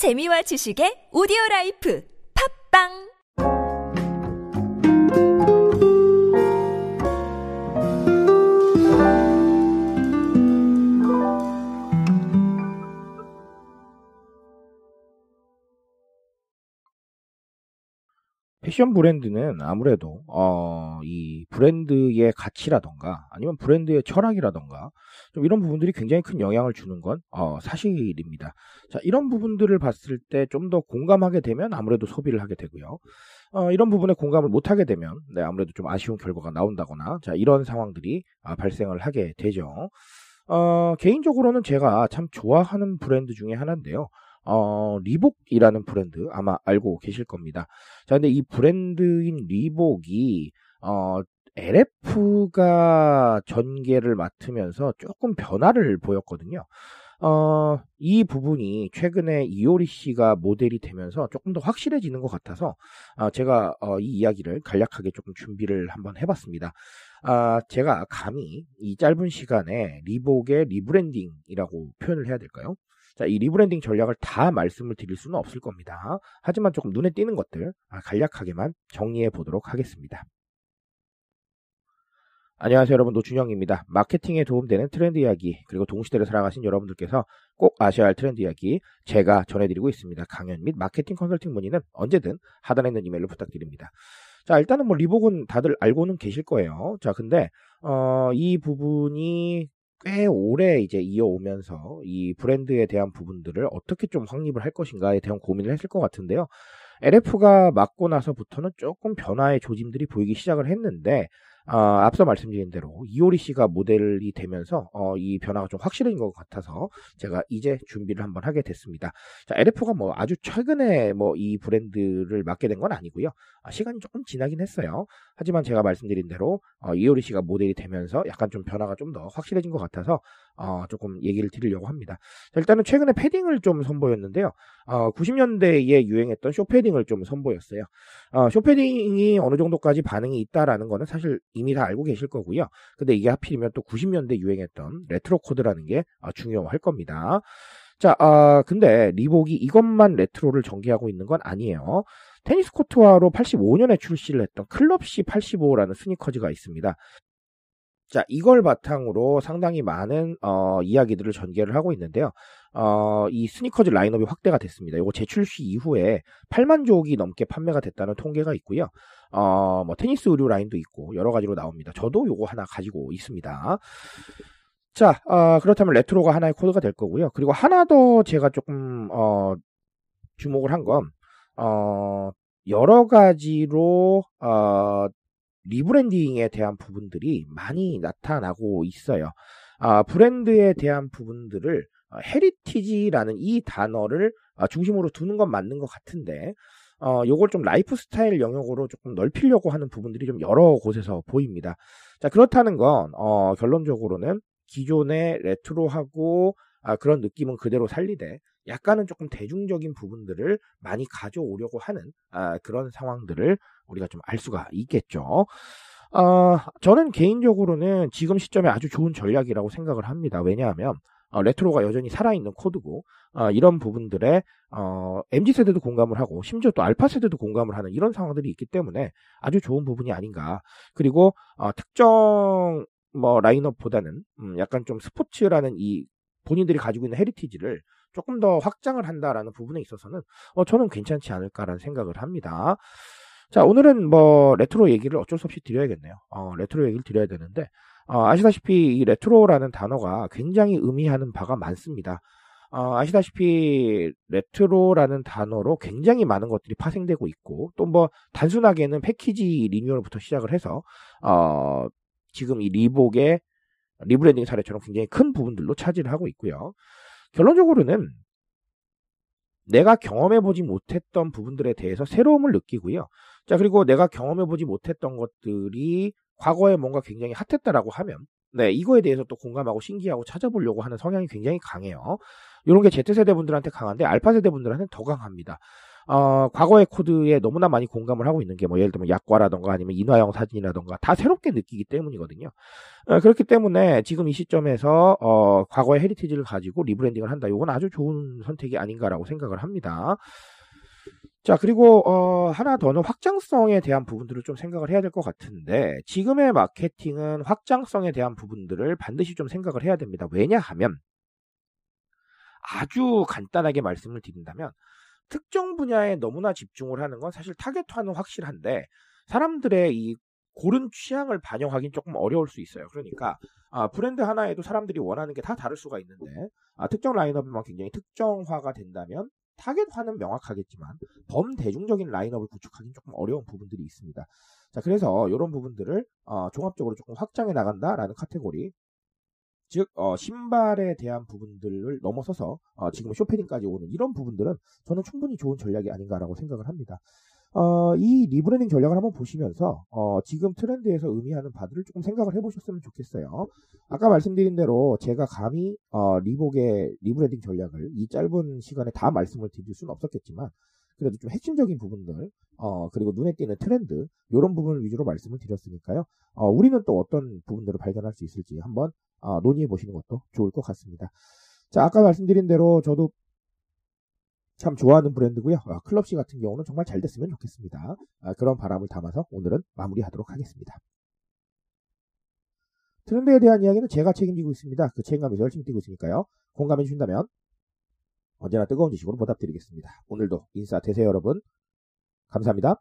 재미와 지식의 오디오 라이프. 팟빵 패션 브랜드는 아무래도 어, 이 브랜드의 가치라던가 아니면 브랜드의 철학이라던가 좀 이런 부분들이 굉장히 큰 영향을 주는 건 어, 사실입니다. 자, 이런 부분들을 봤을 때 좀 더 공감하게 되면 아무래도 소비를 하게 되고요. 어, 이런 부분에 공감을 못 하게 되면 네, 아무래도 좀 아쉬운 결과가 나온다거나 자, 이런 상황들이 아, 발생을 하게 되죠. 어, 개인적으로는 제가 참 좋아하는 브랜드 중에 하나인데요. 어, 리복이라는 브랜드 아마 알고 계실 겁니다. 자, 근데 이 브랜드인 리복이 어, LF가 전개를 맡으면서 조금 변화를 보였거든요. 어, 이 부분이 최근에 이효리 씨가 모델이 되면서 조금 더 확실해지는 것 같아서 어, 제가 어, 이 이야기를 간략하게 조금 준비를 한번 해봤습니다. 아, 제가 감히 이 짧은 시간에 리복의 rebranding이라고 표현을 해야 될까요? 자, 이 rebranding 전략을 다 말씀을 드릴 수는 없을 겁니다. 하지만 조금 눈에 띄는 것들 아, 간략하게만 정리해 보도록 하겠습니다. 안녕하세요 여러분 노준영입니다. 마케팅에 도움되는 트렌드 이야기 그리고 동시대를 살아가신 여러분들께서 꼭 아셔야 할 트렌드 이야기 제가 전해드리고 있습니다. 강연 및 마케팅 컨설팅 문의는 언제든 하단에 있는 이메일로 부탁드립니다. 자 일단은 뭐 리복은 다들 알고는 계실 거예요. 자 근데 어, 이 부분이 꽤 오래 이제 이어오면서 이 브랜드에 대한 부분들을 어떻게 좀 확립을 할 것인가에 대한 고민을 했을 것 같은데요. LF가 맞고 나서부터는 조금 변화의 조짐들이 보이기 시작을 했는데 어, 앞서 말씀드린 대로 이효리 씨가 모델이 되면서 어, 이 변화가 좀 확실해진 것 같아서 제가 이제 준비를 한번 하게 됐습니다. 자, LF가 뭐 아주 최근에 뭐 이 브랜드를 맡게 된 건 아니고요. 아, 시간이 조금 지나긴 했어요. 하지만 제가 말씀드린 대로 어, 이효리 씨가 모델이 되면서 약간 좀 변화가 좀 더 확실해진 것 같아서 어, 조금 얘기를 드리려고 합니다. 자, 일단은 최근에 패딩을 좀 선보였는데요. 어, 90년대에 유행했던 쇼패딩을 좀 선보였어요. 어, 쇼패딩이 어느 정도까지 반응이 있다라는 거는 사실 이미 다 알고 계실 거고요. 근데 이게 하필이면 또 90년대 유행했던 레트로 코드라는 게 어, 중요할 겁니다. 자, 아, 근데 리복이 이것만 retro를 전개하고 있는 건 아니에요. 테니스 코트화로 85년에 출시를 했던 클럽C 85라는 스니커즈가 있습니다. 자, 이걸 바탕으로 상당히 많은 어, 이야기들을 전개를 하고 있는데요. 어, 이 스니커즈 라인업이 확대가 됐습니다. 이거 재출시 이후에 8만 족이 넘게 판매가 됐다는 통계가 있고요. 어, 뭐 테니스 의류 라인도 있고 여러 가지로 나옵니다. 저도 요거 하나 가지고 있습니다. 자, 어, 그렇다면 retro가 하나의 코드가 될 거고요. 그리고 하나 더 제가 조금 어, 주목을 한건 어, 여러 가지로 어, rebranding에 대한 부분들이 많이 나타나고 있어요. 아, 브랜드에 대한 부분들을 어, heritage라는 이 단어를 어, 중심으로 두는 건 맞는 것 같은데 어, 요걸 좀 라이프 스타일 영역으로 조금 넓히려고 하는 부분들이 좀 여러 곳에서 보입니다. 자, 그렇다는 건, 어, 결론적으로는 기존의 레트로하고 아, 그런 느낌은 그대로 살리되 약간은 조금 대중적인 부분들을 많이 가져오려고 하는 아, 그런 상황들을 우리가 좀 알 수가 있겠죠. 어, 저는 개인적으로는 지금 시점에 아주 좋은 전략이라고 생각을 합니다. 왜냐하면 어, 레트로가 여전히 살아있는 코드고 어, 이런 부분들에 어, MZ 세대도 공감을 하고 심지어 또 알파 세대도 공감을 하는 이런 상황들이 있기 때문에 아주 좋은 부분이 아닌가. 그리고 어, 특정 뭐 라인업보다는 음, 약간 좀 스포츠라는 이 본인들이 가지고 있는 heritage를 조금 더 확장을 한다라는 부분에 있어서는 어, 저는 괜찮지 않을까라는 생각을 합니다. 자, 오늘은 뭐 레트로 얘기를 어쩔 수 없이 드려야겠네요. 어, 레트로 얘기를 드려야 되는데 어, 아시다시피 이 레트로라는 단어가 굉장히 의미하는 바가 많습니다. 어, 아시다시피 레트로라는 단어로 굉장히 많은 것들이 파생되고 있고 또 뭐 단순하게는 패키지 리뉴얼부터 시작을 해서 어, 지금 이 리복의 rebranding 사례처럼 굉장히 큰 부분들로 차지를 하고 있고요. 결론적으로는 내가 경험해보지 못했던 부분들에 대해서 새로움을 느끼고요. 자, 그리고 내가 경험해보지 못했던 것들이 과거에 뭔가 굉장히 핫했다라고 하면, 네, 이거에 대해서 또 공감하고 신기하고 찾아보려고 하는 성향이 굉장히 강해요. 이런 게 Z세대 분들한테 강한데, 알파세대 분들한테는 더 강합니다. 어, 과거의 코드에 너무나 많이 공감을 하고 있는 게 뭐 예를 들면 약과라던가 아니면 인화형 사진이라던가 다 새롭게 느끼기 때문이거든요. 어, 그렇기 때문에 지금 이 시점에서 어, 과거의 heritage를 가지고 rebranding을 한다. 이건 아주 좋은 선택이 아닌가라고 생각을 합니다. 자, 그리고, 어, 하나 더는 확장성에 대한 부분들을 좀 생각을 해야 될 것 같은데, 지금의 마케팅은 확장성에 대한 부분들을 반드시 좀 생각을 해야 됩니다. 왜냐하면, 아주 간단하게 말씀을 드린다면, 특정 분야에 너무나 집중을 하는 건 사실 타겟화는 확실한데, 사람들의 이 고른 취향을 반영하기는 조금 어려울 수 있어요. 그러니까 아, 브랜드 하나에도 사람들이 원하는 게 다 다를 수가 있는데 아, 특정 라인업만 굉장히 특정화가 된다면 타겟화는 명확하겠지만 범대중적인 라인업을 구축하기는 조금 어려운 부분들이 있습니다. 자, 그래서 이런 부분들을 어, 종합적으로 조금 확장해 나간다라는 카테고리 즉 어, 신발에 대한 부분들을 넘어서서 어, 지금 숏패딩까지 오는 이런 부분들은 저는 충분히 좋은 전략이 아닌가라고 생각을 합니다. 어, 이 rebranding 전략을 한번 보시면서 어, 지금 트렌드에서 의미하는 바들을 조금 생각을 해보셨으면 좋겠어요. 아까 말씀드린 대로 제가 감히 어, 리복의 rebranding 전략을 이 짧은 시간에 다 말씀을 드릴 수는 없었겠지만 그래도 좀 핵심적인 부분들 어, 그리고 눈에 띄는 트렌드 이런 부분을 위주로 말씀을 드렸으니까요. 어, 우리는 또 어떤 부분들을 발견할 수 있을지 한번 어, 논의해 보시는 것도 좋을 것 같습니다. 자 아까 말씀드린 대로 저도 참 좋아하는 브랜드고요. 아, 클럽시 같은 경우는 정말 잘 됐으면 좋겠습니다. 아, 그런 바람을 담아서 오늘은 마무리하도록 하겠습니다. 트렌드에 대한 이야기는 제가 책임지고 있습니다. 그 책임감에서 열심히 뛰고 있으니까요. 공감해 주신다면 언제나 뜨거운 지식으로 보답드리겠습니다. 오늘도 인사 되세요 여러분. 감사합니다.